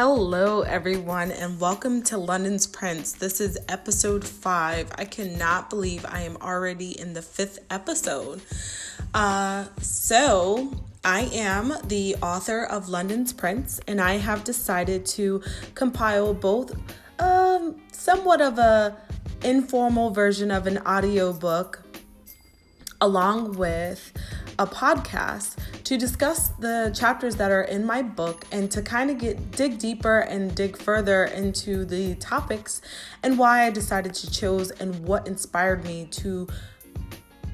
Hello, everyone, and welcome to London's Prince. This is episode five. I cannot believe I am already in the fifth episode. Uh, so, I am the author of London's Prince, and I have decided to compile both um, somewhat of a informal version of an audiobook along with a podcast to discuss the chapters that are in my book and to kind of get dig deeper and dig further into the topics and why I decided to choose and what inspired me to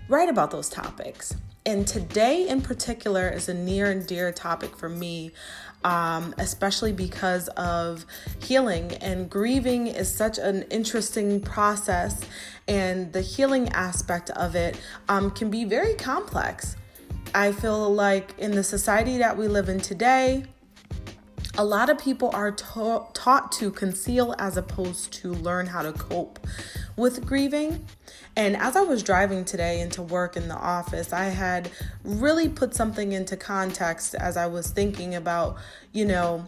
write about those topics. And today, in particular, is a near and dear topic for me, um, especially because of healing. And grieving is such an interesting process, and the healing aspect of it um, can be very complex. I feel like in the society that we live in today, a lot of people are ta- taught to conceal as opposed to learn how to cope with grieving. And as I was driving today into work in the office, I had really put something into context as I was thinking about, you know,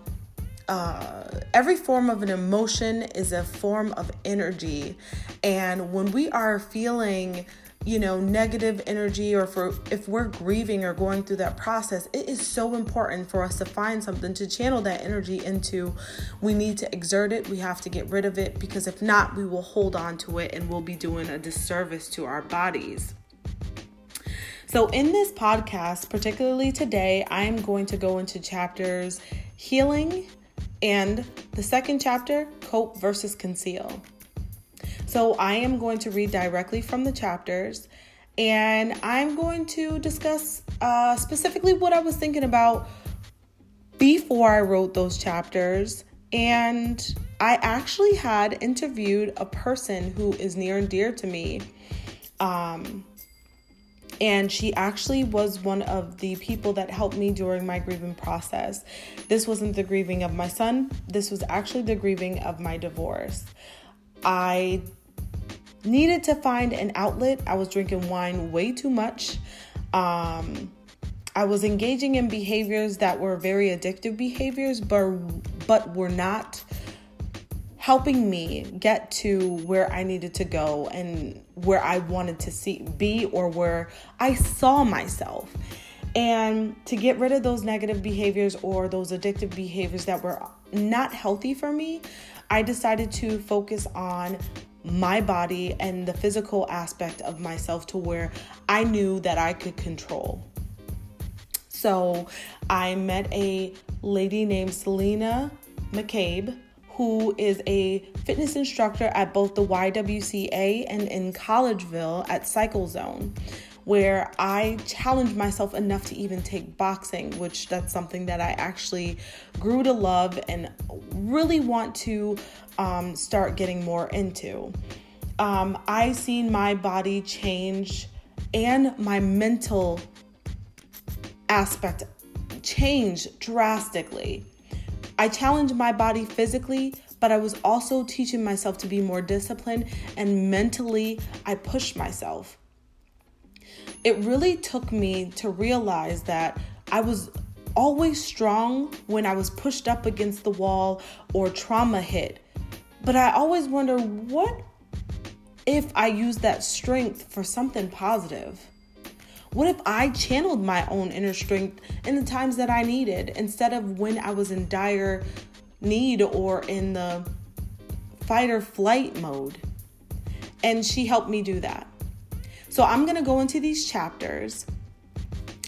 uh, every form of an emotion is a form of energy. And when we are feeling you know negative energy or for if we're grieving or going through that process it is so important for us to find something to channel that energy into. We need to exert it. We have to get rid of it because if not we will hold on to it and we'll be doing a disservice to our bodies. So in this podcast particularly today i am going to go into chapters healing and the second chapter cope versus conceal so I am going to read directly from the chapters and I'm going to discuss uh, specifically what I was thinking about before I wrote those chapters. And I actually had interviewed a person who is near and dear to me. Um, and she actually was one of the people that helped me during my grieving process. This wasn't the grieving of my son, this was actually the grieving of my divorce. I needed to find an outlet. I was drinking wine way too much. Um, I was engaging in behaviors that were very addictive behaviors, but but were not helping me get to where I needed to go and where I wanted to see be or where I saw myself. And to get rid of those negative behaviors or those addictive behaviors that were not healthy for me, I decided to focus on my body and the physical aspect of myself to where I knew that I could control. So I met a lady named Selena McCabe who is a fitness instructor at both the YWCA and in Collegeville at Cycle Zone where I challenged myself enough to even take boxing, which that's something that I actually grew to love and really want to um, start getting more into. Um, I seen my body change and my mental aspect change drastically. I challenged my body physically, but I was also teaching myself to be more disciplined and mentally I pushed myself it really took me to realize that I was always strong when I was pushed up against the wall or trauma hit. But I always wonder what if I used that strength for something positive? What if I channeled my own inner strength in the times that I needed instead of when I was in dire need or in the fight or flight mode? And she helped me do that. So I'm going to go into these chapters.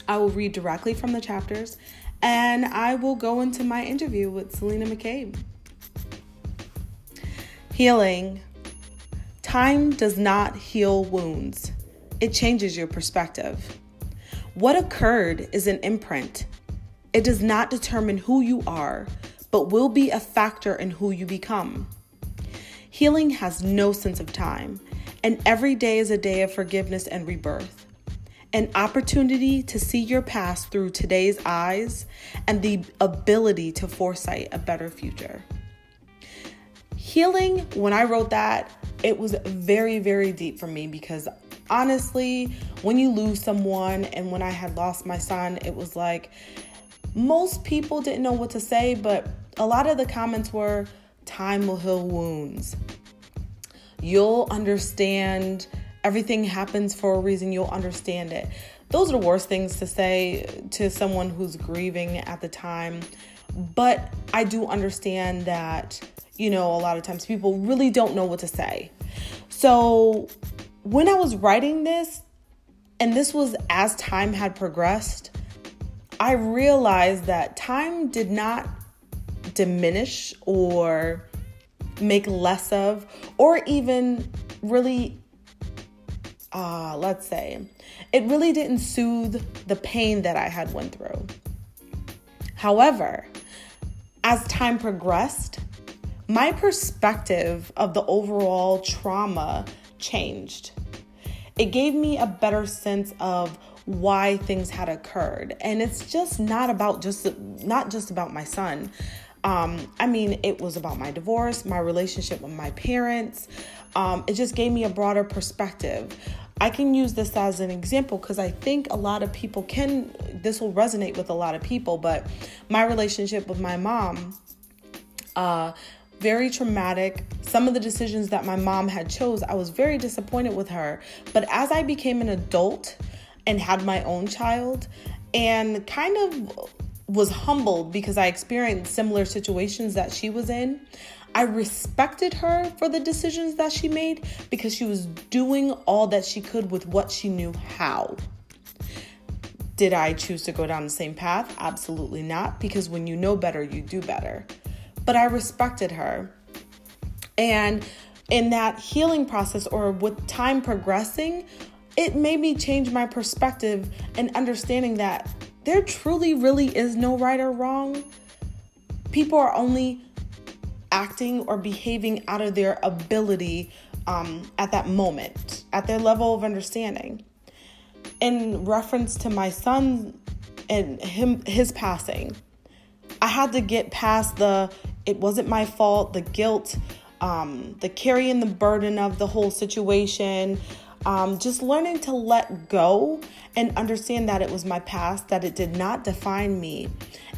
I will read directly from the chapters and I will go into my interview with Selena McCabe. Healing. Time does not heal wounds, it changes your perspective. What occurred is an imprint. It does not determine who you are, but will be a factor in who you become. Healing has no sense of time and every day is a day of forgiveness and rebirth. An opportunity to see your past through today's eyes and the ability to foresight a better future. Healing, when I wrote that, it was very, very deep for me because honestly, when you lose someone and when I had lost my son, it was like most people didn't know what to say, but a lot of the comments were time will heal wounds. You'll understand everything happens for a reason, you'll understand it. Those are the worst things to say to someone who's grieving at the time. But I do understand that, you know, a lot of times people really don't know what to say. So when I was writing this, and this was as time had progressed, I realized that time did not diminish or make less of, or even really, uh, let's say, it really didn't soothe the pain that I had went through. However, as time progressed, my perspective of the overall trauma changed. It gave me a better sense of why things had occurred. And it's just not about just not just about my son. Um, I mean, it was about my divorce, my relationship with my parents. Um, it just gave me a broader perspective. I can use this as an example because I think a lot of people can, this will resonate with a lot of people, but my relationship with my mom, uh, very traumatic. Some of the decisions that my mom had chose, I was very disappointed with her. But as I became an adult and had my own child and kind of was humbled because I experienced similar situations that she was in. I respected her for the decisions that she made because she was doing all that she could with what she knew how. Did I choose to go down the same path? Absolutely not, because when you know better, you do better. But I respected her. And in that healing process, or with time progressing, it made me change my perspective and understanding that there truly, really is no right or wrong. People are only acting or behaving out of their ability um, at that moment, at their level of understanding. In reference to my son and him, his passing, I had to get past the it wasn't my fault, the guilt, um, the carrying the burden of the whole situation, um, just learning to let go and understand that it was my past, that it did not define me,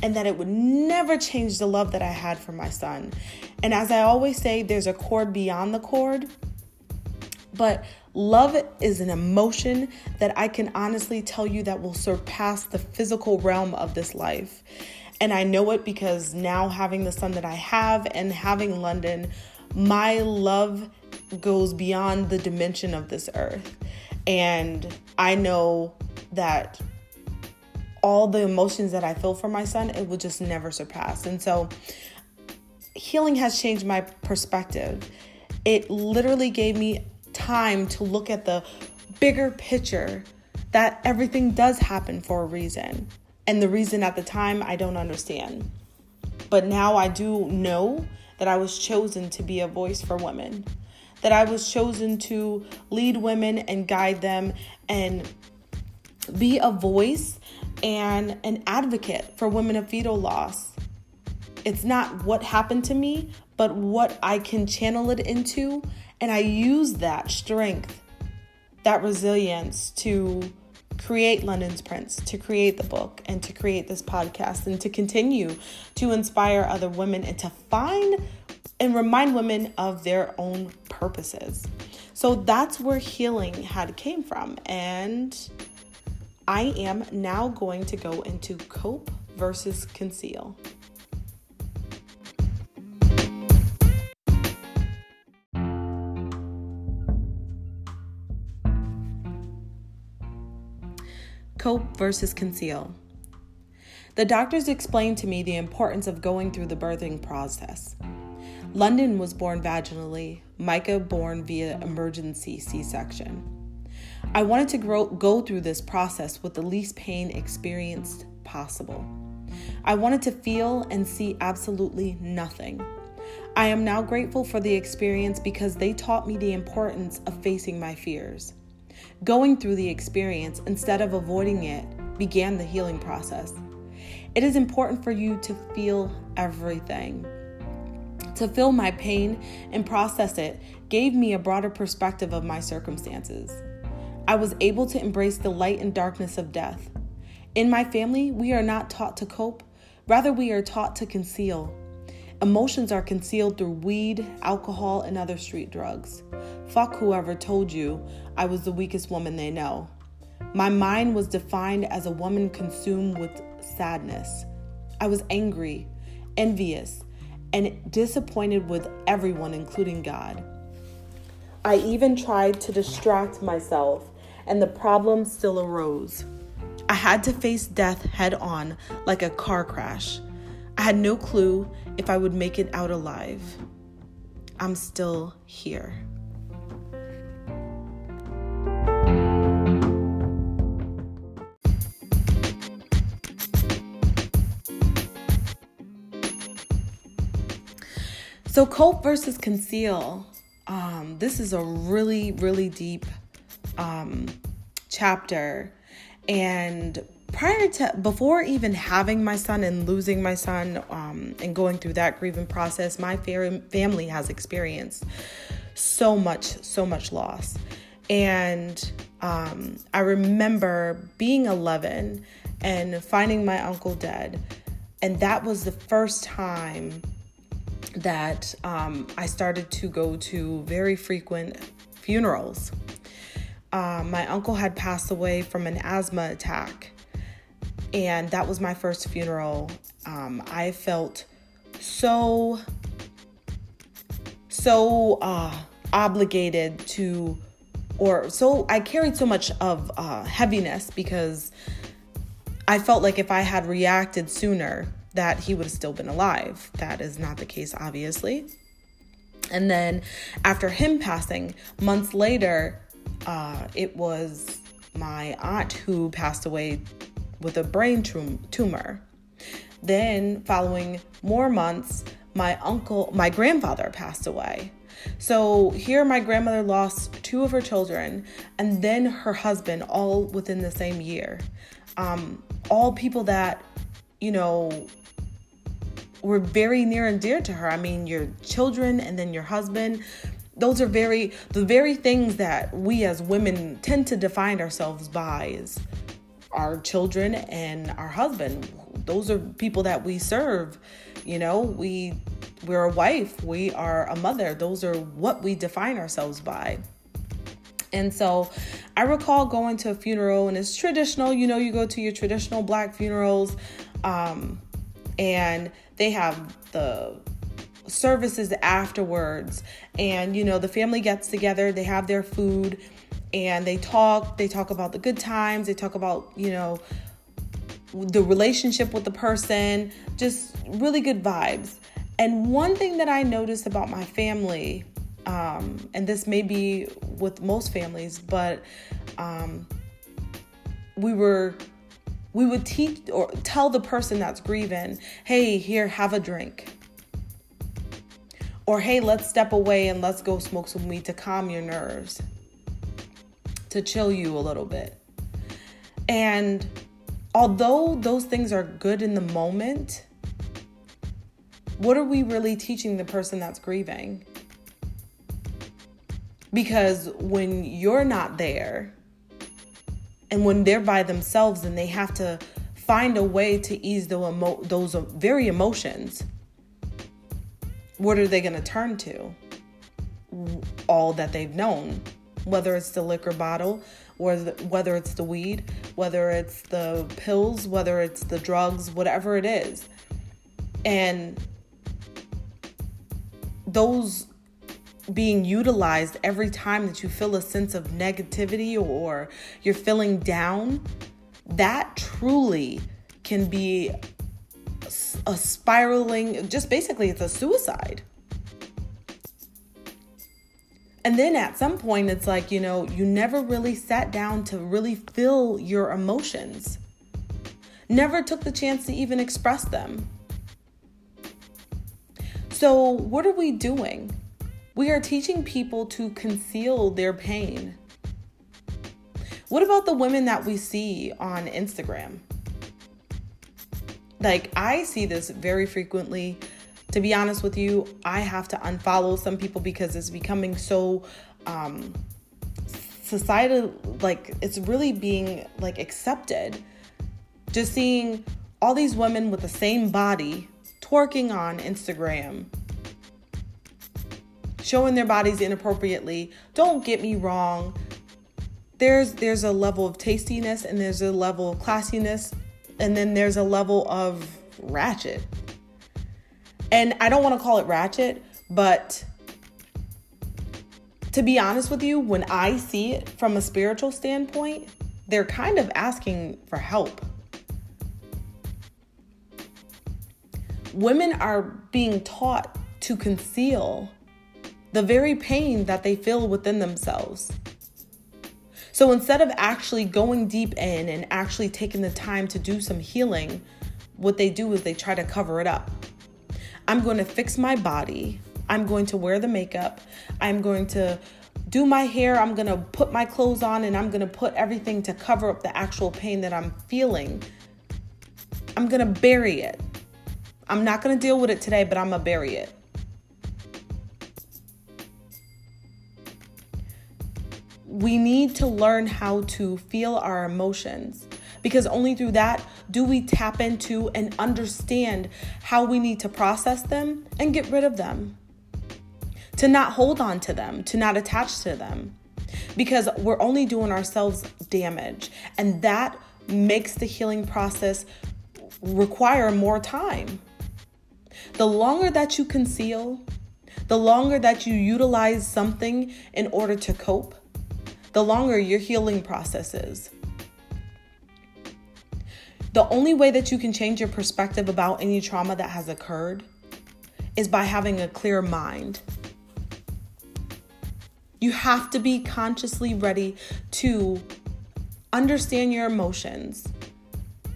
and that it would never change the love that I had for my son. And as I always say, there's a cord beyond the cord. But love is an emotion that I can honestly tell you that will surpass the physical realm of this life. And I know it because now having the son that I have and having London, my love goes beyond the dimension of this earth. And I know that all the emotions that I feel for my son, it will just never surpass. And so healing has changed my perspective. It literally gave me time to look at the bigger picture that everything does happen for a reason. And the reason at the time I don't understand. But now I do know that I was chosen to be a voice for women that I was chosen to lead women and guide them and be a voice and an advocate for women of fetal loss. It's not what happened to me, but what I can channel it into. And I use that strength, that resilience to create London's Prince, to create the book, and to create this podcast, and to continue to inspire other women and to find and remind women of their own purposes. So that's where healing had came from. And I am now going to go into cope versus conceal. Cope versus conceal. The doctors explained to me the importance of going through the birthing process. London was born vaginally, Micah born via emergency C section. I wanted to grow, go through this process with the least pain experienced possible. I wanted to feel and see absolutely nothing. I am now grateful for the experience because they taught me the importance of facing my fears. Going through the experience instead of avoiding it began the healing process. It is important for you to feel everything. To feel my pain and process it gave me a broader perspective of my circumstances. I was able to embrace the light and darkness of death. In my family, we are not taught to cope, rather, we are taught to conceal. Emotions are concealed through weed, alcohol, and other street drugs. Fuck whoever told you I was the weakest woman they know. My mind was defined as a woman consumed with sadness. I was angry, envious, and disappointed with everyone, including God. I even tried to distract myself, and the problem still arose. I had to face death head on like a car crash. I had no clue if I would make it out alive. I'm still here. So, cope versus conceal. Um, this is a really, really deep um, chapter. And prior to, before even having my son and losing my son um, and going through that grieving process, my family has experienced so much, so much loss. And um, I remember being 11 and finding my uncle dead. And that was the first time that um, I started to go to very frequent funerals. Uh, my uncle had passed away from an asthma attack, and that was my first funeral. Um, I felt so, so uh, obligated to, or so I carried so much of uh, heaviness because I felt like if I had reacted sooner, that he would have still been alive. That is not the case, obviously. And then after him passing, months later, uh, it was my aunt who passed away with a brain tumor. Then, following more months, my uncle, my grandfather passed away. So, here my grandmother lost two of her children and then her husband all within the same year. Um, all people that, you know, were very near and dear to her. I mean, your children and then your husband. Those are very, the very things that we as women tend to define ourselves by is our children and our husband. Those are people that we serve. You know, we we're a wife, we are a mother. Those are what we define ourselves by. And so I recall going to a funeral, and it's traditional, you know, you go to your traditional black funerals. Um, and they have the services afterwards. And you know the family gets together they have their food and they talk they talk about the good times they talk about you know the relationship with the person just really good vibes. And one thing that i noticed about my family um, and this may be with most families but um, we were we would teach or tell the person that's grieving, hey, here, have a drink. Or hey, let's step away and let's go smoke some weed to calm your nerves, to chill you a little bit. And although those things are good in the moment, what are we really teaching the person that's grieving? Because when you're not there, and when they're by themselves and they have to find a way to ease the emo- those uh, very emotions, what are they going to turn to? All that they've known, whether it's the liquor bottle, or the, whether it's the weed, whether it's the pills, whether it's the drugs, whatever it is. And those being utilized every time that you feel a sense of negativity or you're feeling down, that truly can be a spiraling, just basically, it's a suicide. And then at some point, it's like, you know, you never really sat down to really feel your emotions, never took the chance to even express them. So, what are we doing? We are teaching people to conceal their pain. What about the women that we see on Instagram? Like, I see this very frequently. To be honest with you, I have to unfollow some people because it's becoming so um, societal, like, it's really being like accepted. Just seeing all these women with the same body twerking on Instagram, showing their bodies inappropriately. Don't get me wrong. There's there's a level of tastiness and there's a level of classiness and then there's a level of ratchet. And I don't want to call it ratchet, but to be honest with you, when I see it from a spiritual standpoint, they're kind of asking for help. Women are being taught to conceal the very pain that they feel within themselves. So instead of actually going deep in and actually taking the time to do some healing, what they do is they try to cover it up. I'm going to fix my body. I'm going to wear the makeup. I'm going to do my hair. I'm going to put my clothes on and I'm going to put everything to cover up the actual pain that I'm feeling. I'm going to bury it. I'm not going to deal with it today, but I'm going to bury it. We need to learn how to feel our emotions because only through that do we tap into and understand how we need to process them and get rid of them. To not hold on to them, to not attach to them, because we're only doing ourselves damage. And that makes the healing process require more time. The longer that you conceal, the longer that you utilize something in order to cope, the longer your healing process is. The only way that you can change your perspective about any trauma that has occurred is by having a clear mind. You have to be consciously ready to understand your emotions,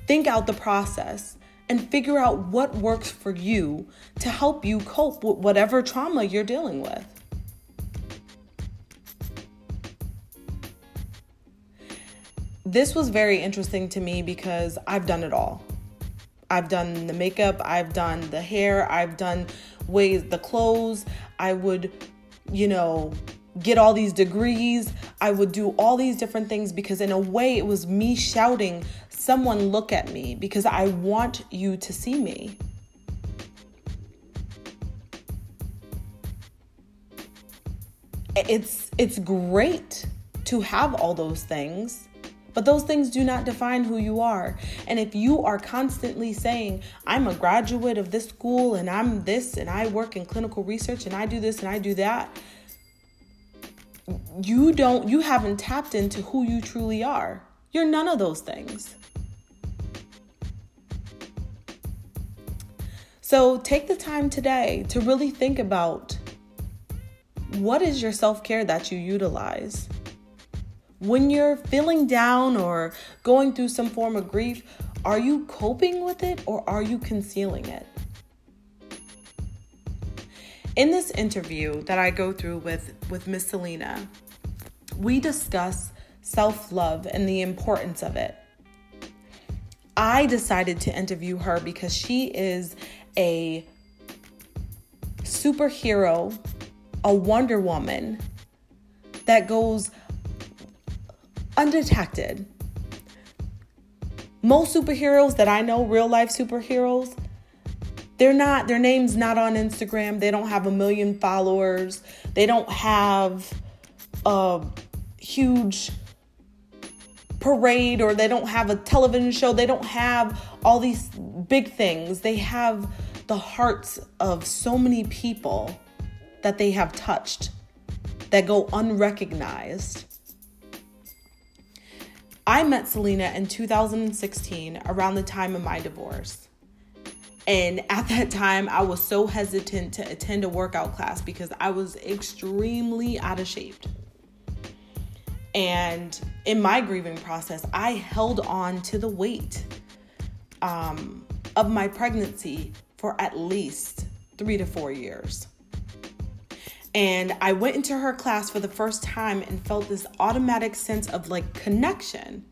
think out the process, and figure out what works for you to help you cope with whatever trauma you're dealing with. This was very interesting to me because I've done it all. I've done the makeup, I've done the hair, I've done ways the clothes. I would, you know, get all these degrees. I would do all these different things because in a way it was me shouting, "Someone look at me because I want you to see me." It's it's great to have all those things but those things do not define who you are. And if you are constantly saying, I'm a graduate of this school and I'm this and I work in clinical research and I do this and I do that, you don't you haven't tapped into who you truly are. You're none of those things. So take the time today to really think about what is your self-care that you utilize? When you're feeling down or going through some form of grief, are you coping with it or are you concealing it? In this interview that I go through with, with Miss Selena, we discuss self love and the importance of it. I decided to interview her because she is a superhero, a Wonder Woman that goes undetected. Most superheroes that I know, real life superheroes, they're not their name's not on Instagram. They don't have a million followers. They don't have a huge parade or they don't have a television show. They don't have all these big things. They have the hearts of so many people that they have touched that go unrecognized. I met Selena in 2016 around the time of my divorce. And at that time, I was so hesitant to attend a workout class because I was extremely out of shape. And in my grieving process, I held on to the weight um, of my pregnancy for at least three to four years. And I went into her class for the first time and felt this automatic sense of like connection.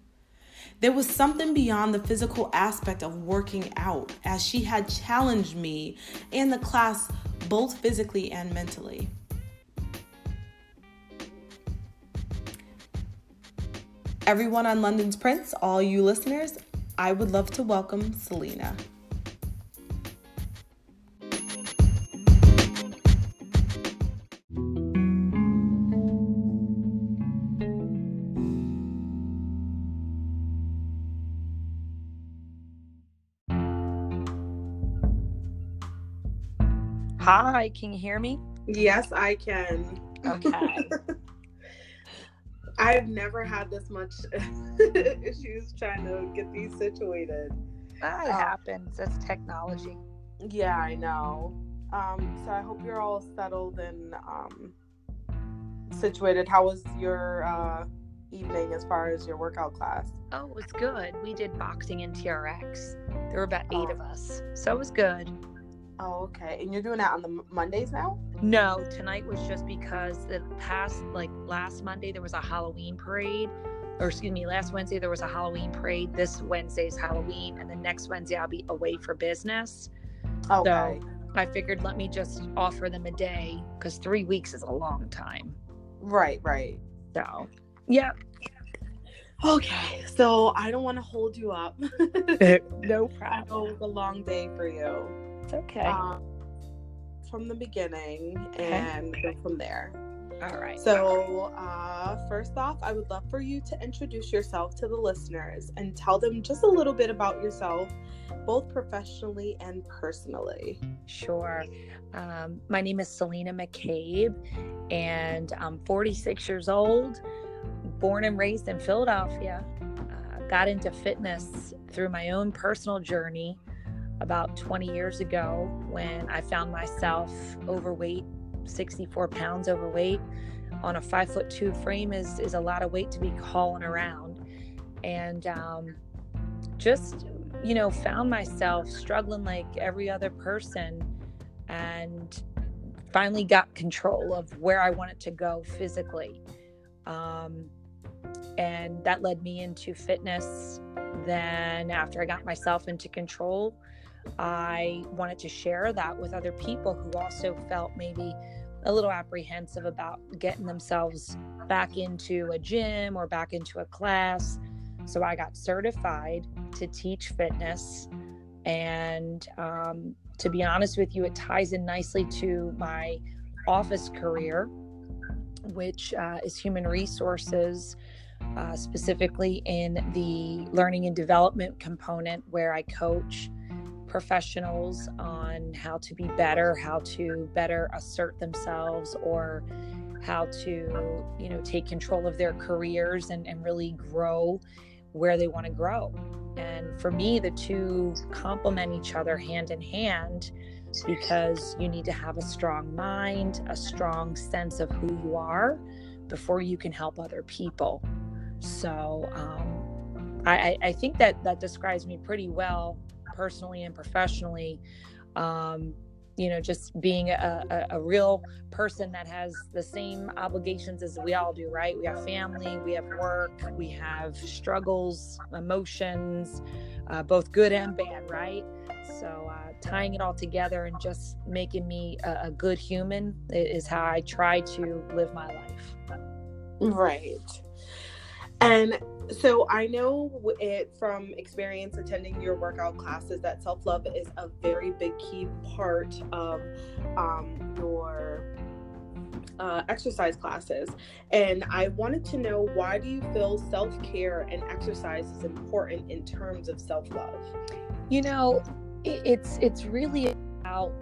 There was something beyond the physical aspect of working out as she had challenged me and the class both physically and mentally. Everyone on London's Prince, all you listeners, I would love to welcome Selena. Hi, can you hear me? Yes, I can. Okay. I've never had this much issues trying to get these situated. That Uh, happens. That's technology. Yeah, I know. Um, so I hope you're all settled and um, situated. How was your uh, evening as far as your workout class? Oh, it was good. We did boxing and TRX. There were about eight of us. So it was good. Oh, okay. And you're doing that on the Mondays now? No, tonight was just because the past, like last Monday, there was a Halloween parade. Or excuse me, last Wednesday there was a Halloween parade. This Wednesday's Halloween, and the next Wednesday I'll be away for business. Okay. So I figured let me just offer them a day because three weeks is a long time. Right, right. So yeah, Okay. So I don't want to hold you up. no I problem. know it was a long day for you. It's okay. Um, from the beginning and go from there. All right. So, uh, first off, I would love for you to introduce yourself to the listeners and tell them just a little bit about yourself, both professionally and personally. Sure. Um, my name is Selena McCabe, and I'm 46 years old, born and raised in Philadelphia. Uh, got into fitness through my own personal journey about 20 years ago when I found myself overweight, 64 pounds overweight. On a five foot two frame is is a lot of weight to be hauling around, and um, just you know found myself struggling like every other person and finally got control of where I wanted to go physically. Um, and that led me into fitness. Then, after I got myself into control, I wanted to share that with other people who also felt maybe a little apprehensive about getting themselves back into a gym or back into a class. So I got certified to teach fitness. And um, to be honest with you, it ties in nicely to my office career, which uh, is human resources, uh, specifically in the learning and development component, where I coach professionals on how to be better, how to better assert themselves, or how to, you know, take control of their careers and, and really grow where they want to grow. And for me, the two complement each other hand in hand because you need to have a strong mind, a strong sense of who you are before you can help other people. So um, I, I think that that describes me pretty well personally and professionally. Um, you know, just being a, a, a, real person that has the same obligations as we all do, right? We have family, we have work, we have struggles, emotions, uh, both good and bad, right? So, uh, tying it all together and just making me a, a good human is how I try to live my life. Right. And so I know it from experience attending your workout classes that self love is a very big key part of um, your uh, exercise classes. And I wanted to know why do you feel self care and exercise is important in terms of self love? You know, it's it's really about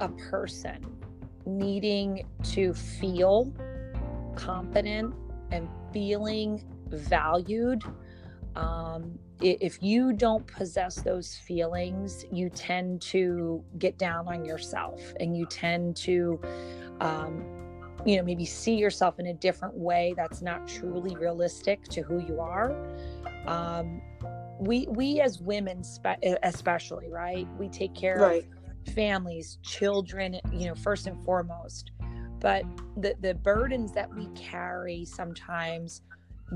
a person needing to feel confident and feeling valued. Um, if you don't possess those feelings, you tend to get down on yourself and you tend to, um, you know, maybe see yourself in a different way that's not truly realistic to who you are. Um, we we as women, spe- especially, right? We take care Right. of families, children, you know, first and foremost. But the the burdens that we carry sometimes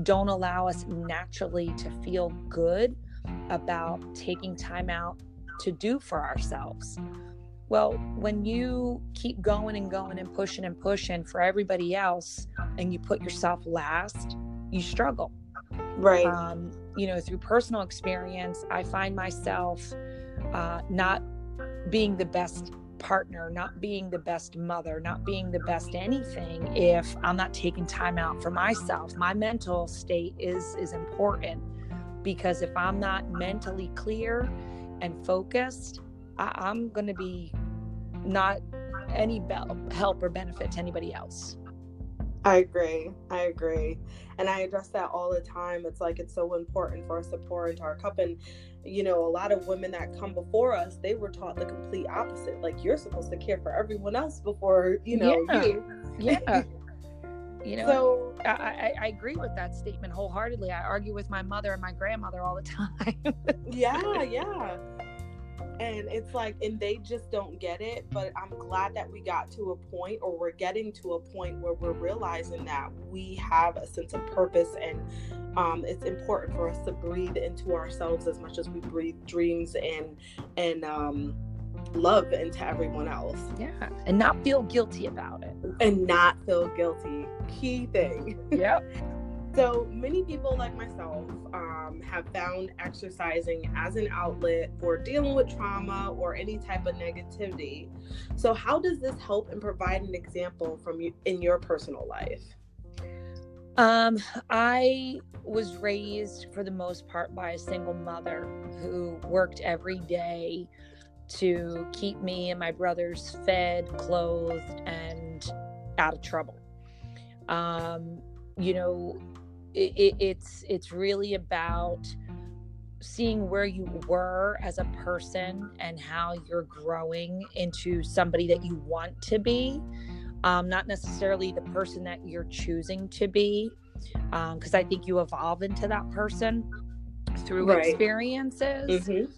don't allow us naturally to feel good about taking time out to do for ourselves. Well, when you keep going and going and pushing and pushing for everybody else and you put yourself last, you struggle. Right. Um, you know, through personal experience, I find myself uh, not being the best partner, not being the best mother, not being the best anything if I'm not taking time out for myself. My mental state is is important because if I'm not mentally clear and focused, I, I'm going to be not any help or benefit to anybody else. I agree. I agree. And I address that all the time. It's like it's so important for us to pour into our cup. And, you know, a lot of women that come before us, they were taught the complete opposite. Like you're supposed to care for everyone else before, you know, yeah. you. Yeah. you know, so I, I, I, agree with that statement wholeheartedly. I argue with my mother and my grandmother all the time. yeah, yeah and it's like and they just don't get it but i'm glad that we got to a point or we're getting to a point where we're realizing that we have a sense of purpose and um, it's important for us to breathe into ourselves as much as we breathe dreams and and um, love into everyone else. Yeah and not feel guilty about it. And not feel guilty. Key thing. Yeah so many people like myself um, have found exercising as an outlet for dealing with trauma or any type of negativity. So how does this help and provide an example from you in your personal life? Um, I was raised for the most part by a single mother who worked every day to keep me and my brothers fed, clothed, and out of trouble. Um, you know, it, it, it's it's really about seeing where you were as a person and how you're growing into somebody that you want to be um, not necessarily the person that you're choosing to be because um, i think you evolve into that person through right. experiences mm-hmm.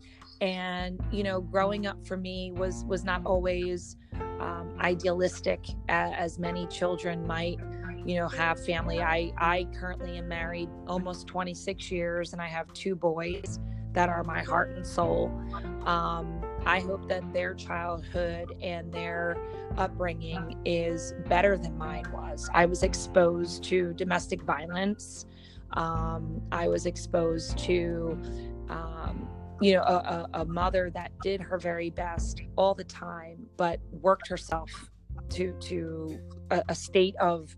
and you know growing up for me was was not always um, idealistic as, as many children might you know have family. I i currently am married almost 26 years and i have two boys that are my heart and soul. Um, i hope that their childhood and their upbringing is better than mine was. I was exposed to domestic violence. Um, i was exposed to um, you know a, a, mother that did her very best all the time but worked herself to to a, a state of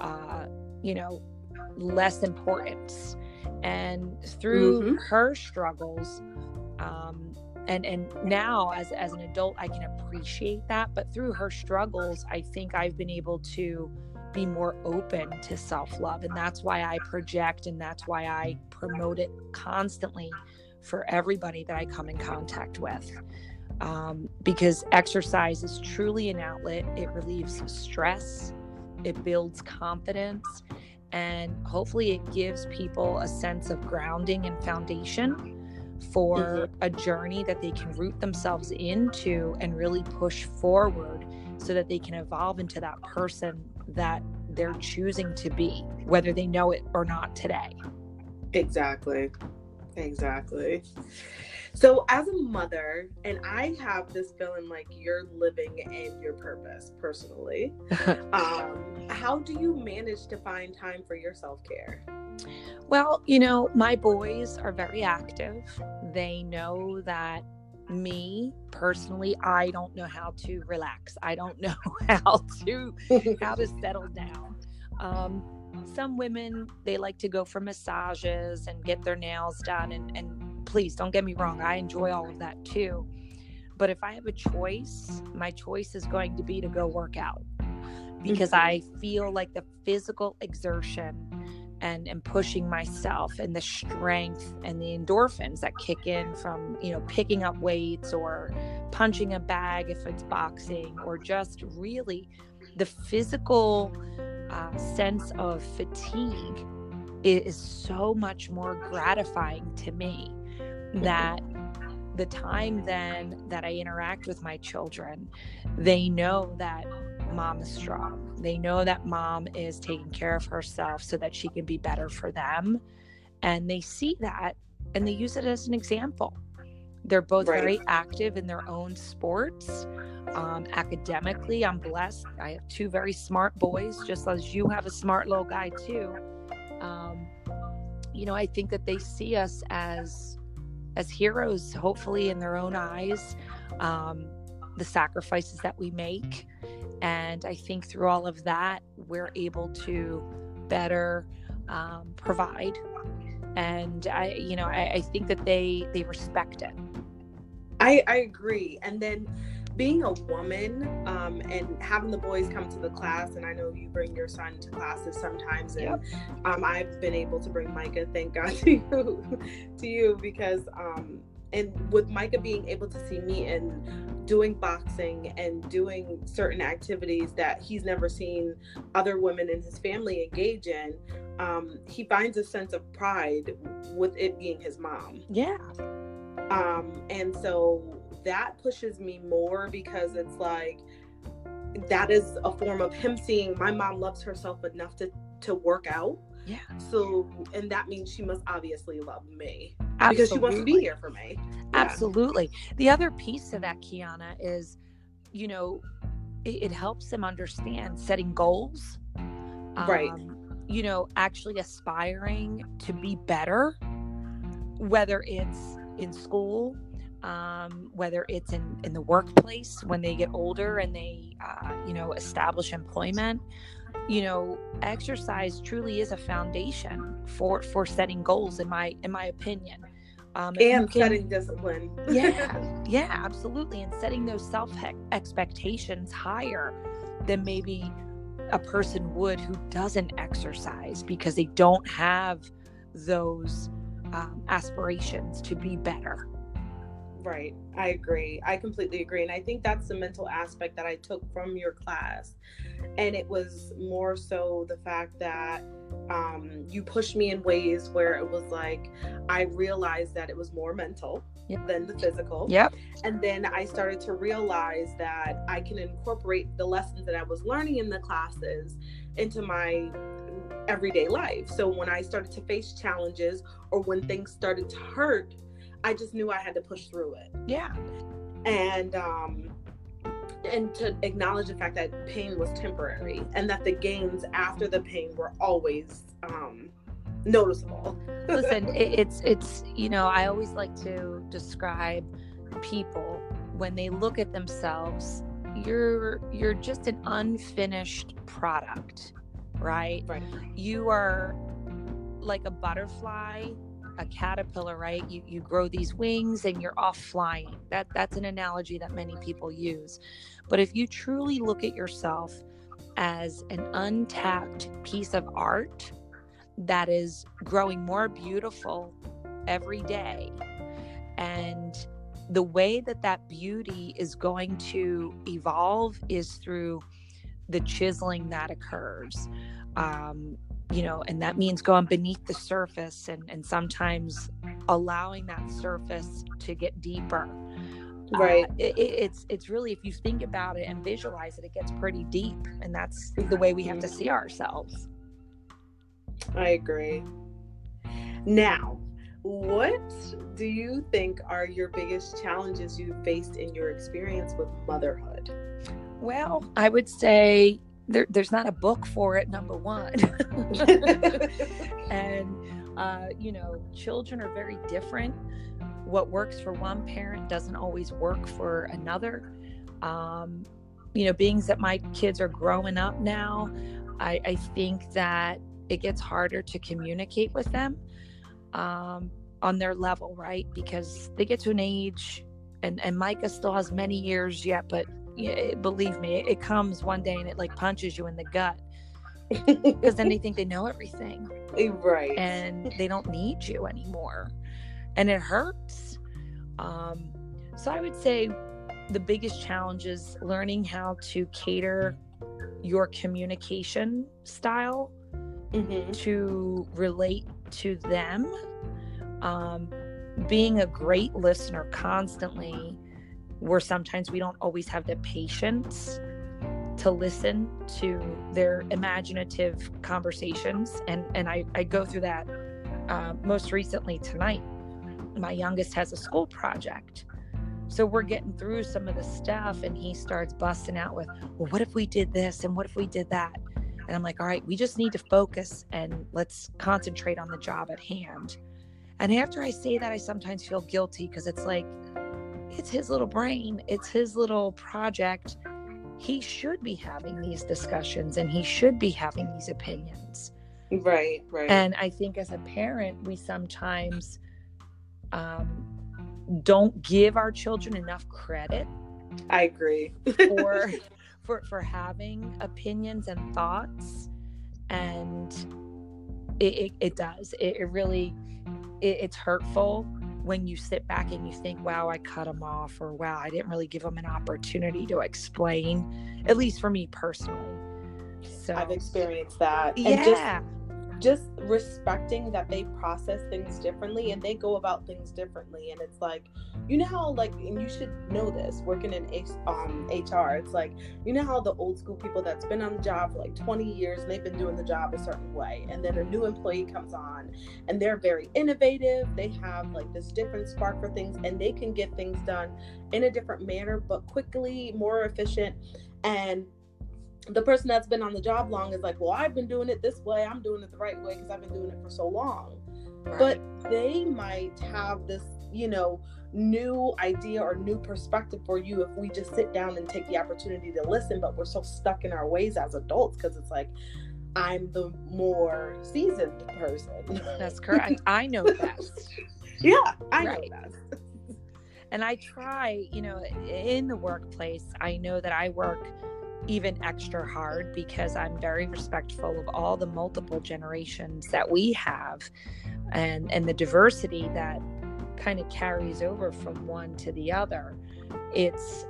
uh, you know less importance. And through mm-hmm. her struggles um, and and now as as an adult i can appreciate that. But through her struggles i think i've been able to be more open to self-love. And that's why i project and that's why i promote it constantly for everybody that i come in contact with um, because exercise is truly an outlet. It relieves stress, it builds confidence, and hopefully it gives people a sense of grounding and foundation for mm-hmm. a journey that they can root themselves into and really push forward so that they can evolve into that person that they're choosing to be, whether they know it or not today. Exactly. Exactly. So, as a mother, and I have this feeling like you're living in your purpose personally, um, how do you manage to find time for your self care? Well, you know, my boys are very active. They know that me personally i don't know how to relax i don't know how to how to settle down um, some women they like to go for massages and get their nails done and, and please don't get me wrong, I enjoy all of that too. But if I have a choice, my choice is going to be to go work out because mm-hmm. I feel like the physical exertion and and pushing myself and the strength and the endorphins that kick in from you know picking up weights or punching a bag if it's boxing or just really the physical uh, sense of fatigue is so much more gratifying to me that the time then that I interact with my children, they know that mom is strong. They know that mom is taking care of herself so that she can be better for them. And they see that and they use it as an example. They're both right. very active in their own sports. Um, academically, I'm blessed. I have two very smart boys, just as you have a smart little guy, too. Um, you know, I think that they see us as as heroes, hopefully in their own eyes, um, the sacrifices that we make. And I think through all of that, we're able to better um, provide. And I, you know, I, I think that they they respect it. I, I agree. And then being a woman um, and having the boys come to the class, and I know you bring your son to classes sometimes, and yep. um, I've been able to bring Micah, thank God to you, to you because um, and with Micah being able to see me and doing boxing and doing certain activities that he's never seen other women in his family engage in, um, he finds a sense of pride with it being his mom. Yeah. Um, and so that pushes me more because it's like that is a form of him seeing my mom loves herself enough to to work out yeah. So, and that means she must obviously love me Absolutely. because she wants to be here for me. Yeah. Absolutely. The other piece to that, Kiana, is, you know, it, it helps them understand setting goals. Um, right. You know, actually aspiring to be better, whether it's in school, um, whether it's in, in the workplace when they get older and they, uh, you know, establish employment, you know exercise truly is a foundation for for setting goals in my in my opinion. Um, and can, setting discipline. Yeah yeah absolutely and setting those self expectations higher than maybe a person would who doesn't exercise because they don't have those um, aspirations to be better Right. I agree. I completely agree. And I think that's the mental aspect that I took from your class. And it was more so the fact that um, you pushed me in ways where it was like, I realized that it was more mental yep. than the physical. Yep. And then I started to realize that I can incorporate the lessons that I was learning in the classes into my everyday life. So when I started to face challenges or when things started to hurt, I just knew I had to push through it. Yeah. And um and to acknowledge the fact that pain was temporary and that the gains after the pain were always um noticeable. Listen, it's it's you know, I always like to describe people when they look at themselves, you're you're just an unfinished product, right? Right. You are like a butterfly a caterpillar, right? You you grow these wings and you're off flying. That that's an analogy that many people use. But if you truly look at yourself as an untapped piece of art that is growing more beautiful every day and the way that that beauty is going to evolve is through the chiseling that occurs um, you know, and that means going beneath the surface and, and sometimes allowing that surface to get deeper. Uh, right. Uh, it, it's it's really if you think about it and visualize it, it gets pretty deep, and that's the way we have to see ourselves. I agree. Now, what do you think are your biggest challenges you faced in your experience with motherhood? Well, I would say there, there's not a book for it number one. And uh, you know children are very different. What works for one parent doesn't always work for another. Um, you know being that my kids are growing up now I, I think that it gets harder to communicate with them um, on their level right? Because they get to an age and, and micah still has many years yet but believe me, it comes one day and it like punches you in the gut because then they think they know everything. Right. And they don't need you anymore. And it hurts. Um, so I would say the biggest challenge is learning how to cater your communication style mm-hmm. to relate to them. Um, being a great listener constantly where sometimes we don't always have the patience to listen to their imaginative conversations. And and i, I go through that uh, most recently tonight. My youngest has a school project. So we're getting through some of the stuff and he starts busting out with well what if we did this and what if we did that? And i'm like all right we just need to focus and let's concentrate on the job at hand. And after i say that i sometimes feel guilty because it's like it's his little brain, it's his little project. He should be having these discussions and he should be having these opinions. Right, right. And I think as a parent, we sometimes um, don't give our children enough credit I agree. for for for having opinions and thoughts and it, it, it does it, it really it, it's hurtful when you sit back and you think wow i cut them off or wow i didn't really give them an opportunity to explain at least for me personally so I've experienced that. yeah just just respecting that they process things differently and they go about things differently. And it's like you know how like and you should know this working in H- um, hr it's like you know how the old school people that's been on the job for like 20 years and they've been doing the job a certain way and then a new employee comes on and they're very innovative they have like this different spark for things and they can get things done in a different manner but quickly more efficient and the person that's been on the job long is like, well, I've been doing it this way. I'm doing it the right way because I've been doing it for so long. But they might have this, you know, new idea or new perspective for you if we just sit down and take the opportunity to listen. But we're so stuck in our ways as adults because it's like, I'm the more seasoned person. that's correct i know best yeah, I Right. know that. and I try, you know, in the workplace, I know that I work even extra hard because I'm very respectful of all the multiple generations that we have and and the diversity that kind of carries over from one to the other. It's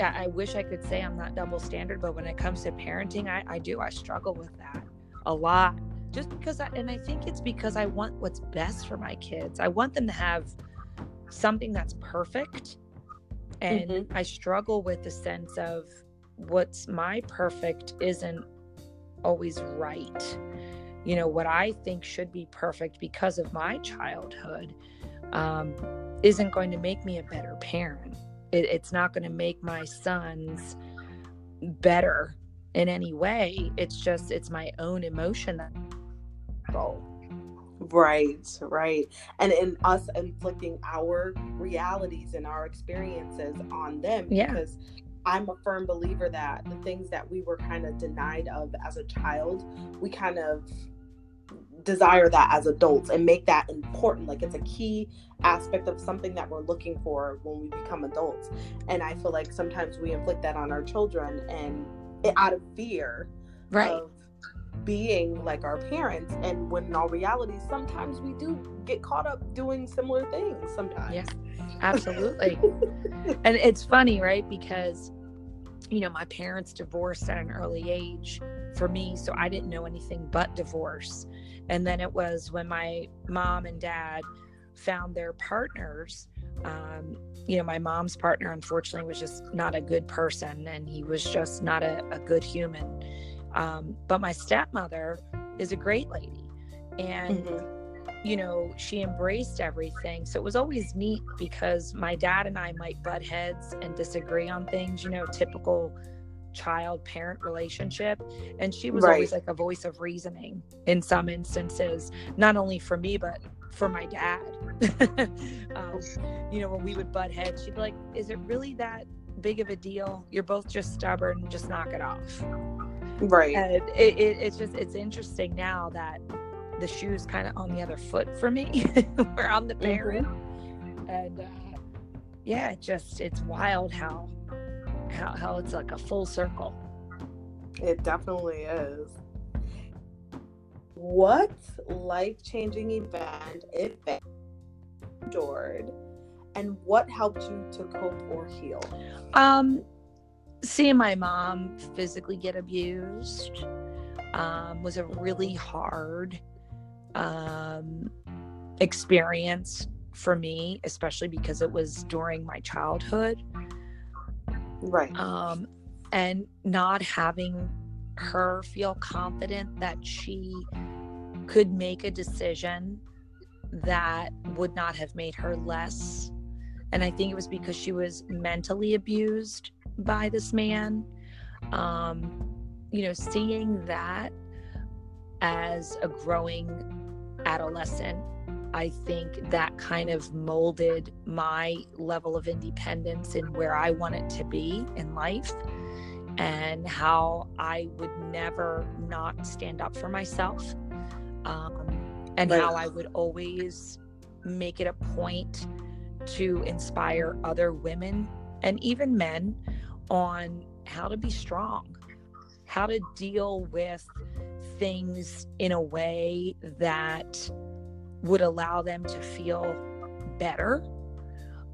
I I wish I could say I'm not double standard, but when it comes to parenting, I, I do. I struggle with that a lot. Just because I, and I think it's because I want what's best for my kids. I want them to have something that's perfect. And Mhm. I struggle with the sense of what's my perfect isn't always right. You know, what I think should be perfect because of my childhood um, isn't going to make me a better parent. It, it's not going to make my sons better in any way. It's just, it's my own emotion that. Right, right. And in us inflicting our realities and our experiences on them Yeah. because I'm a firm believer that the things that we were kind of denied of as a child, we kind of desire that as adults and make that important. Like it's a key aspect of something that we're looking for when we become adults. And I feel like sometimes we inflict that on our children and it, out of fear Right. of being like our parents and when in all reality sometimes we do get caught up doing similar things sometimes Yeah. Absolutely. and it's funny, right? Because, you know, my parents divorced at an early age for me. So I didn't know anything but divorce. And then it was when my mom and dad found their partners. Um, you know, my mom's partner, unfortunately, was just not a good person and he was just not a, a good human. Um, but my stepmother is a great lady. And Mhm. You know, she embraced everything. So it was always neat because my dad and I might butt heads and disagree on things, you know, typical child parent relationship. And she was always like a voice of reasoning in some instances, not only for me, but for my dad. um, you know, when we would butt heads, she'd be like, Is it really that big of a deal? You're both just stubborn, just knock it off right and it, it, it's just it's interesting now that the shoe's kind of on the other foot for me where i'm the parent and uh, yeah it just it's wild how how how it's like a full circle. It definitely is. What life-changing event if endured and what helped you to cope or heal? Um seeing my mom physically get abused um, was a really hard um, experience for me especially because it was during my childhood right um, and not having her feel confident that she could make a decision that would not have made her less. And I think it was because she was mentally abused by this man. Um, you know, seeing that as a growing adolescent, I think that kind of molded my level of independence and where I wanted to be in life and how I would never not stand up for myself. Um, and Right. how I would always make it a point to inspire other women and even men on how to be strong, how to deal with things in a way that would allow them to feel better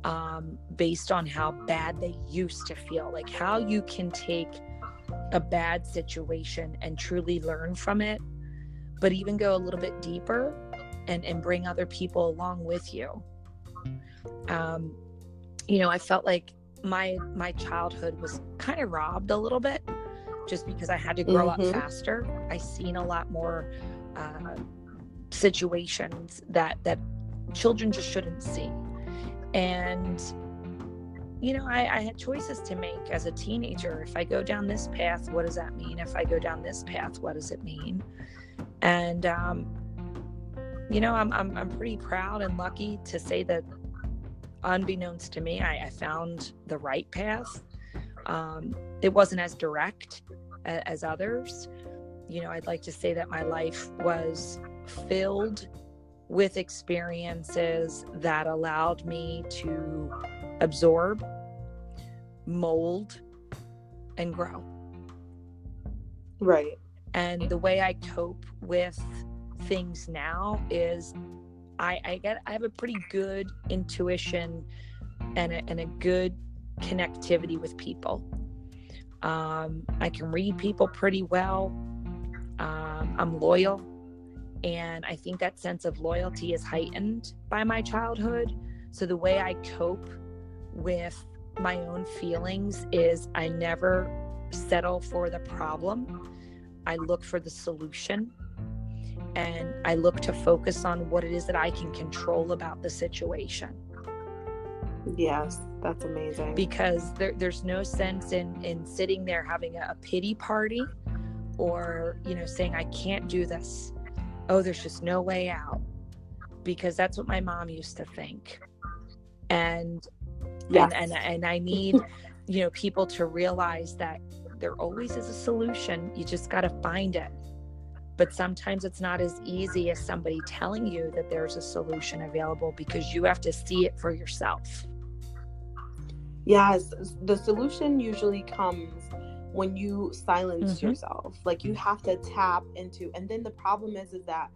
um, based on how bad they used to feel. Like how you can take a bad situation and truly learn from it, but even go a little bit deeper and, and bring other people along with you. Um, you know, I felt like my my childhood was kind of robbed a little bit just because I had to grow mm-hmm. up faster. I seen a lot more uh, situations that that children just shouldn't see, and you know, I, I had choices to make as a teenager. If I go down this path, what does that mean? If I go down this path, what does it mean? And um, you know, I'm I'm I'm pretty proud and lucky to say that unbeknownst to me, I, I found the right path. Um, it wasn't as direct as, as others. You know, I'd like to say that my life was filled with experiences that allowed me to absorb, mold, and grow. Right. And the way I cope with things now is I, I get I have a pretty good intuition and a, and a good connectivity with people. Um, I can read people pretty well. Um, I'm loyal, and I think that sense of loyalty is heightened by my childhood. So the way I cope with my own feelings is I never settle for the problem. I look for the solution and I look to focus on what it is that I can control about the situation. Yes, that's amazing. Because there, there's no sense in in sitting there having a, a pity party or, you know, saying I can't do this. Oh, there's just no way out. Because that's what my mom used to think. And yes. and, and and I need, you know, people to realize that there always is a solution. You just got to find it but sometimes it's not as easy as somebody telling you that there's a solution available because you have to see it for yourself. Yes, the solution usually comes when you silence mm-hmm. yourself. Like you have to tap into and then the problem is is that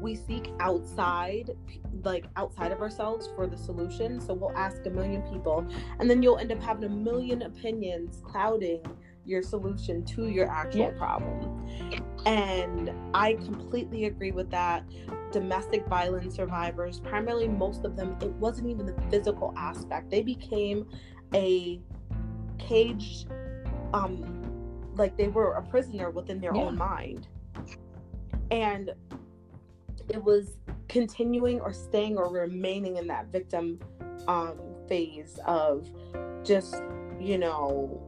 we seek outside like outside of ourselves for the solution. So we'll ask a million people and then you'll end up having a million opinions clouding your solution to your actual yeah. problem. And I completely agree with that. Domestic violence survivors, primarily most of them, it wasn't even the physical aspect. They became a caged, um, like they were a prisoner within their yeah. own mind. And it was continuing or staying or remaining in that victim um, phase of just, you know,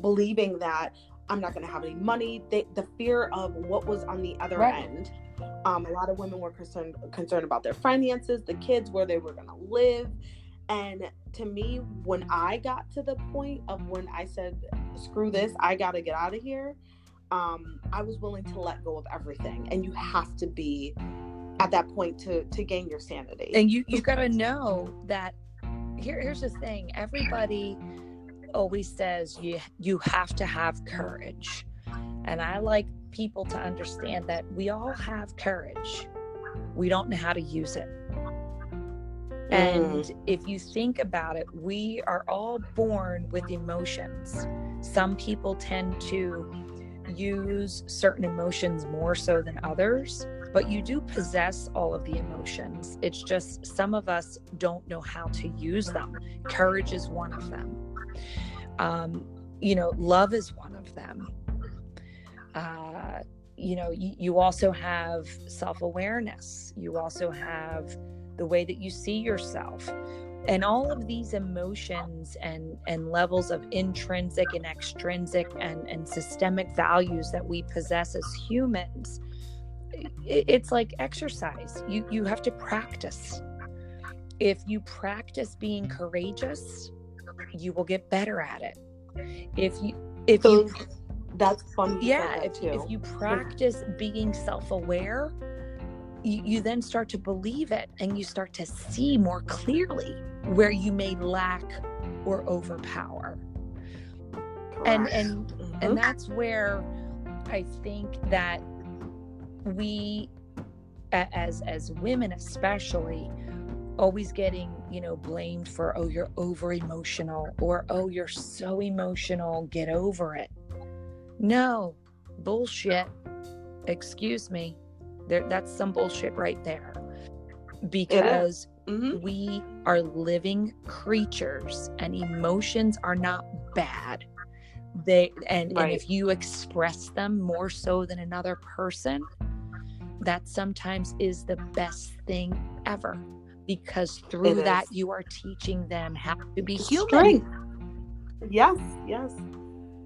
believing that I'm not going to have any money. They, the fear of what was on the other right. end. Um, a lot of women were concerned concerned about their finances, the kids, where they were going to live. And to me, when I got to the point of when I said, "Screw this, I got to get out of here," um, I was willing to let go of everything. And you have to be at that point to to gain your sanity. And you you got to know that. Here, here's the thing. Everybody always says you you have to have courage. And I like people to understand that we all have courage. We don't know how to use it. And mm. if you think about it, we are all born with emotions. Some people tend to use certain emotions more so than others, but you do possess all of the emotions. It's just some of us don't know how to use them. Courage is one of them. Um, you know, love is one of them. Uh, you know, you, you also have self awareness, you also have the way that you see yourself. And all of these emotions and, and levels of intrinsic and extrinsic and, and systemic values that we possess as humans, it's like exercise. You, you have to practice. If you practice being courageous, you will get better at it. If you if so you that's fun. Yeah, if, if you practice being self-aware, you, you then start to believe it and you start to see more clearly where you may lack or overpower. And and mm-hmm. and that's where I think that we as as women especially always getting you know blamed for oh you're over emotional or oh you're so emotional get over it. No bullshit. Excuse me there that's some bullshit right there because mm-hmm. we are living creatures and emotions are not bad they and, right. and if you express them more so than another person that sometimes is the best thing ever because through it that is. you are teaching them how to be human strength. yes yes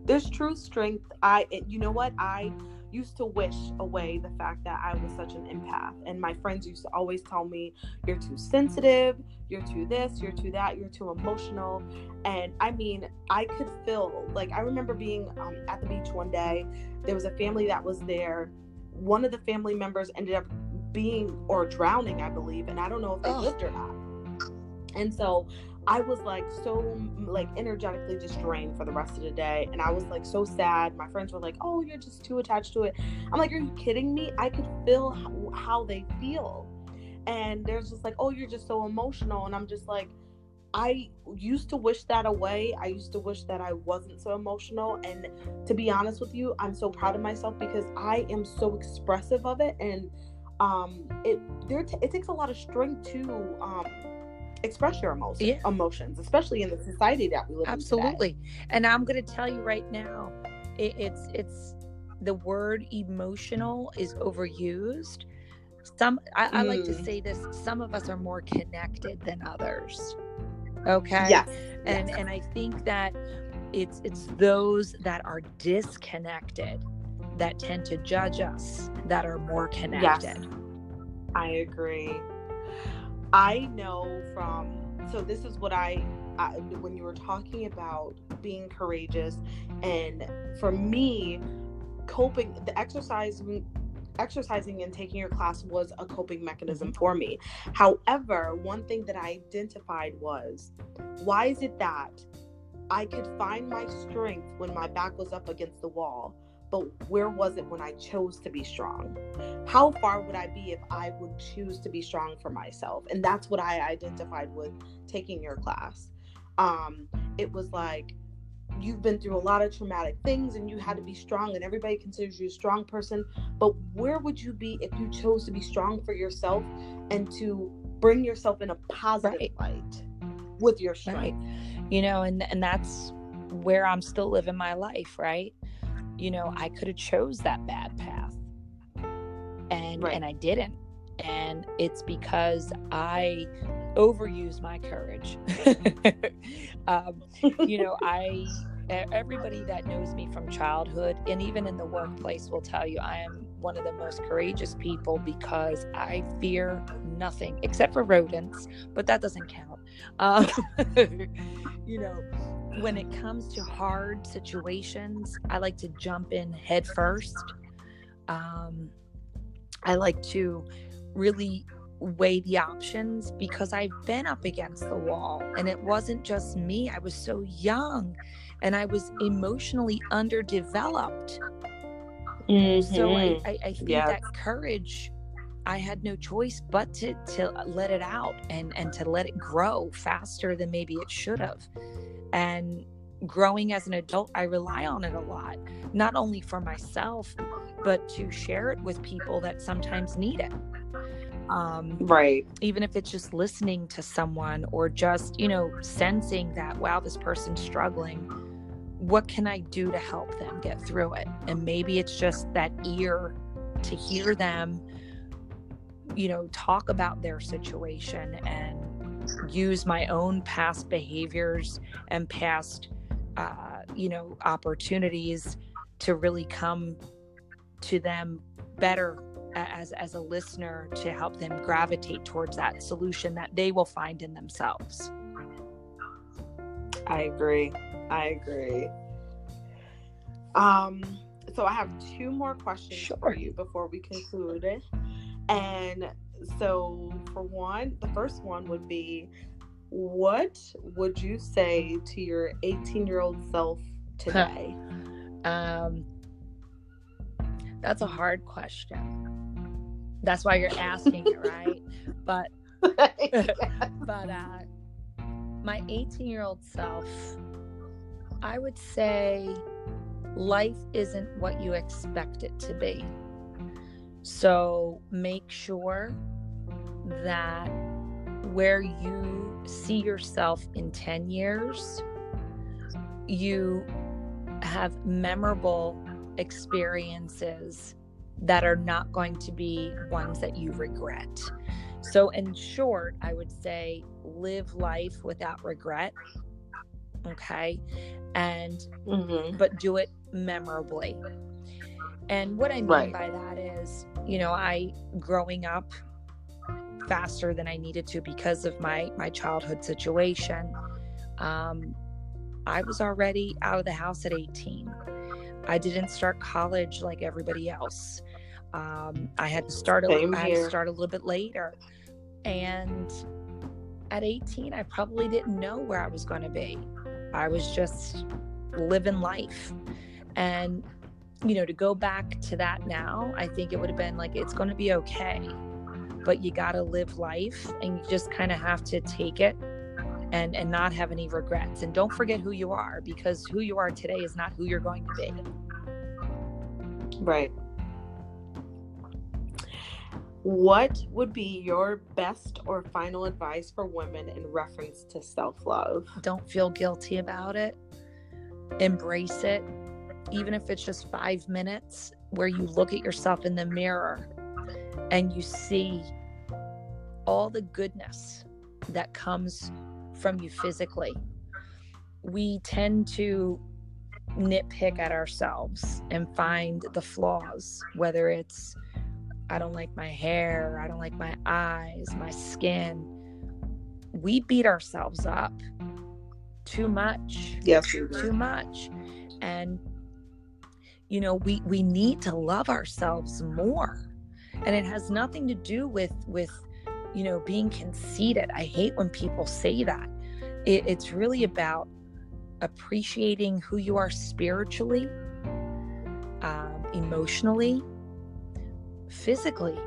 there's true strength i you know what i used to wish away the fact that I was such an empath. And my friends used to always tell me, You're too sensitive, you're too this, you're too that, you're too emotional. And I mean, I could feel like I remember being um, at the beach one day, there was a family that was there. One of the family members ended up being or drowning, I believe, and I don't know if they lived or not. And so I was like so like energetically just drained for the rest of the day and I was like so sad. My friends were like, "Oh, you're just too attached to it." I'm like, "Are you kidding me? I could feel how, they feel." And there's just like, "Oh, you're just so emotional." And I'm just like, I used to wish that away. I used to wish that I wasn't so emotional. And to be honest with you, I'm so proud of myself because I am so expressive of it. And um, it there t- it takes a lot of strength to um, express your emotions, yeah. emotions, especially in the society that we live Absolutely. in. Absolutely. And I'm going to tell you right now, it, it's it's the word emotional is overused. Some I, I like to mm. say this. Some of us are more connected than others. Okay. Yes. And yes. and I think that it's it's those that are disconnected that tend to judge us that are more connected. Yes. I agree. I know from so this is what I, I when you were talking about being courageous and for me coping the exercise exercising and taking your class was a coping mechanism mm-hmm. for me. However, one thing that I identified was why is it that I could find my strength when my back was up against the wall, but where was it when I chose to be strong? How far would I be if I would choose to be strong for myself? And that's what I identified with taking your class. Um, it was like you've been through a lot of traumatic things and you had to be strong and everybody considers you a strong person but where would you be if you chose to be strong for yourself and to bring yourself in a positive right. light with your strength right. you know and and that's where i'm still living my life right you know i could have chose that bad path. And right. and i didn't. And it's because i overuse my courage. Um, you know i everybody that knows me from childhood and even in the workplace will tell you i am one of the most courageous people because i fear nothing except for rodents but that doesn't count um, you know when it comes to hard situations, I like to jump in head first. Um, I like to really weigh the options because I've been up against the wall and it wasn't just me. I was so young and I was emotionally underdeveloped. Mm-hmm. So I, mm-hmm. I, I think yeah. that courage, I had no choice but to, to let it out and, and to let it grow faster than maybe it should have. And growing as an adult, I rely on it a lot, not only for myself, but to share it with people that sometimes need it. Um, right. Even if it's just listening to someone or just, you know, sensing that, wow, this person's struggling. What can I do to help them get through it? And maybe it's just that ear to hear them, you know, talk about their situation and use my own past behaviors and past uh, you know opportunities to really come to them better as as a listener to help them gravitate towards that solution that they will find in themselves i agree i agree um so i have two more questions sure. for you before we conclude and so for one the first one would be what would you say to your 18 year old self today? um, that's a hard question. That's why you're asking it, right? But but uh, my 18 year old self, I would say life isn't what you expect it to be. So make sure that where you see yourself in 10 years, you have memorable experiences that are not going to be ones that you regret. So, in short, I would say live life without regret. Okay. And, mm-hmm. but do it memorably. And what I mean right. by that is, you know, I growing up faster than I needed to because of my my childhood situation. Um, I was already out of the house at 18. I didn't start college like everybody else. Um, I had to start a, I had to start a little bit later, and at 18, I probably didn't know where I was going to be. I was just living life, and you know, to go back to that now, I think it would have been like it's going to be okay, but you got to live life, and you just kind of have to take it and and not have any regrets. And don't forget who you are because who you are today is not who you're going to be. Right what would be your best or final advice for women in reference to self-love? Don't feel guilty about it. Embrace it. Even if it's just 5 minutes where you look at yourself in the mirror and you see all the goodness that comes from you physically. We tend to nitpick at ourselves and find the flaws, whether it's I don't like my hair, I don't like my eyes, my skin. We beat ourselves up too much. Yes, too much. And you know, we we need to love ourselves more. And it has nothing to do with with you know, being conceited. I hate when people say that. It, it's really about appreciating who you are spiritually, um, emotionally, physically.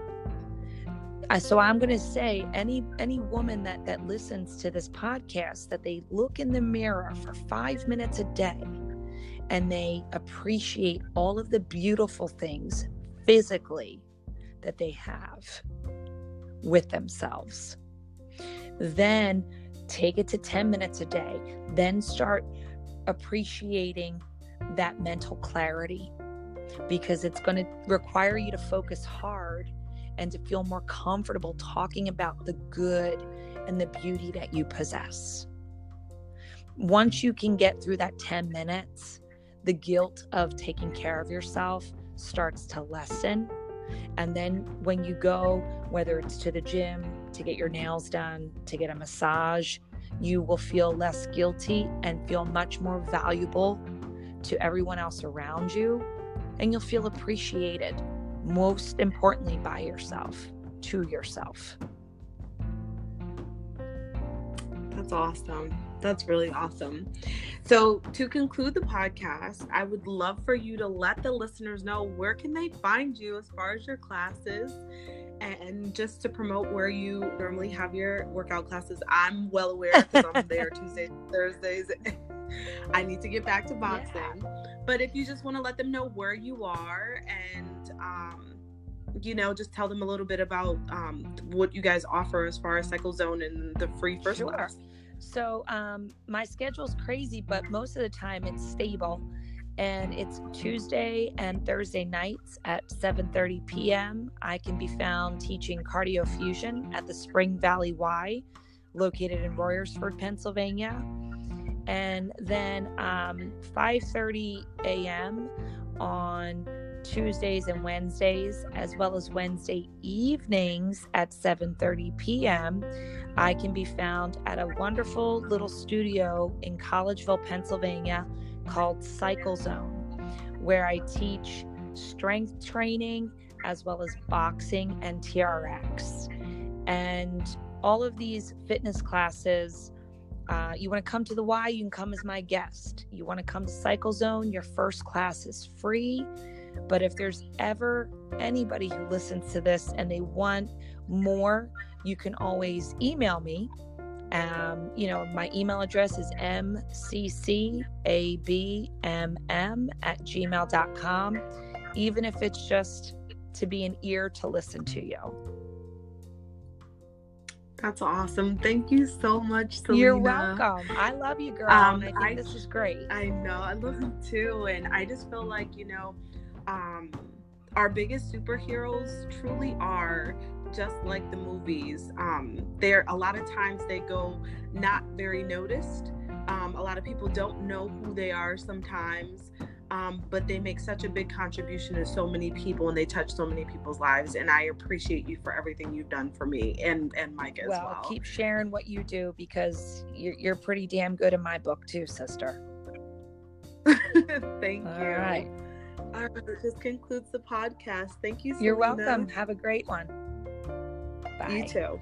so I'm going to say any any woman that that listens to this podcast that they look in the mirror for 5 minutes a day and they appreciate all of the beautiful things physically that they have with themselves. Then take it to 10 minutes a day. Then start appreciating that mental clarity because it's going to require you to focus hard and to feel more comfortable talking about the good and the beauty that you possess. Once you can get through that 10 minutes, the guilt of taking care of yourself starts to lessen and then when you go, whether it's to the gym, to get your nails done, to get a massage, you will feel less guilty and feel much more valuable to everyone else around you. And you'll feel appreciated, most importantly, by yourself, to yourself. That's awesome. That's really awesome. So, to conclude the podcast, I would love for you to let the listeners know where can they find you as far as your classes and just to promote where you normally have your workout classes. I'm well aware because I'm there Tuesdays, Thursdays. I need to get back to boxing. Yeah. But if you just want to let them know where you are and um, you know, just tell them a little bit about um, what you guys offer as far as Cycle Zone and the free first sure. class. So um, my schedule's crazy, but most of the time it's stable, and it's Tuesday and Thursday nights at 7:30 p.m. I can be found teaching cardio fusion at the Spring Valley Y, located in Royersford, Pennsylvania, and then um, 5:30 a.m. on Tuesdays and Wednesdays, as well as Wednesday evenings at 7:30 p.m. I can be found at a wonderful little studio in Collegeville, Pennsylvania called Cycle Zone, where I teach strength training as well as boxing and TRX. And all of these fitness classes. Uh, you want to come to the Y, you can come as my guest. You want to come to Cycle Zone, your first class is free. But if there's ever anybody who listens to this and they want more, you can always email me. Um, you know, my email address is mccabmm at gmail.com, even if it's just to be an ear to listen to you. That's awesome. Thank you so much, Selena. You're welcome. I love you, girl. Um, I think I, this is great. I know. I love you too. And I just feel like, you know, um, our biggest superheroes truly are just like the movies. Um, there a lot of times they go not very noticed. Um, a lot of people don't know who they are sometimes, um, but they make such a big contribution to so many people and they touch so many people's lives. And I appreciate you for everything you've done for me and and Mike as well. Well, keep sharing what you do because you're you're pretty damn good in my book too, sister. Thank you. All right. All right, this concludes the podcast. Thank you. Selena. You're welcome. Have a great one. Bye. You too.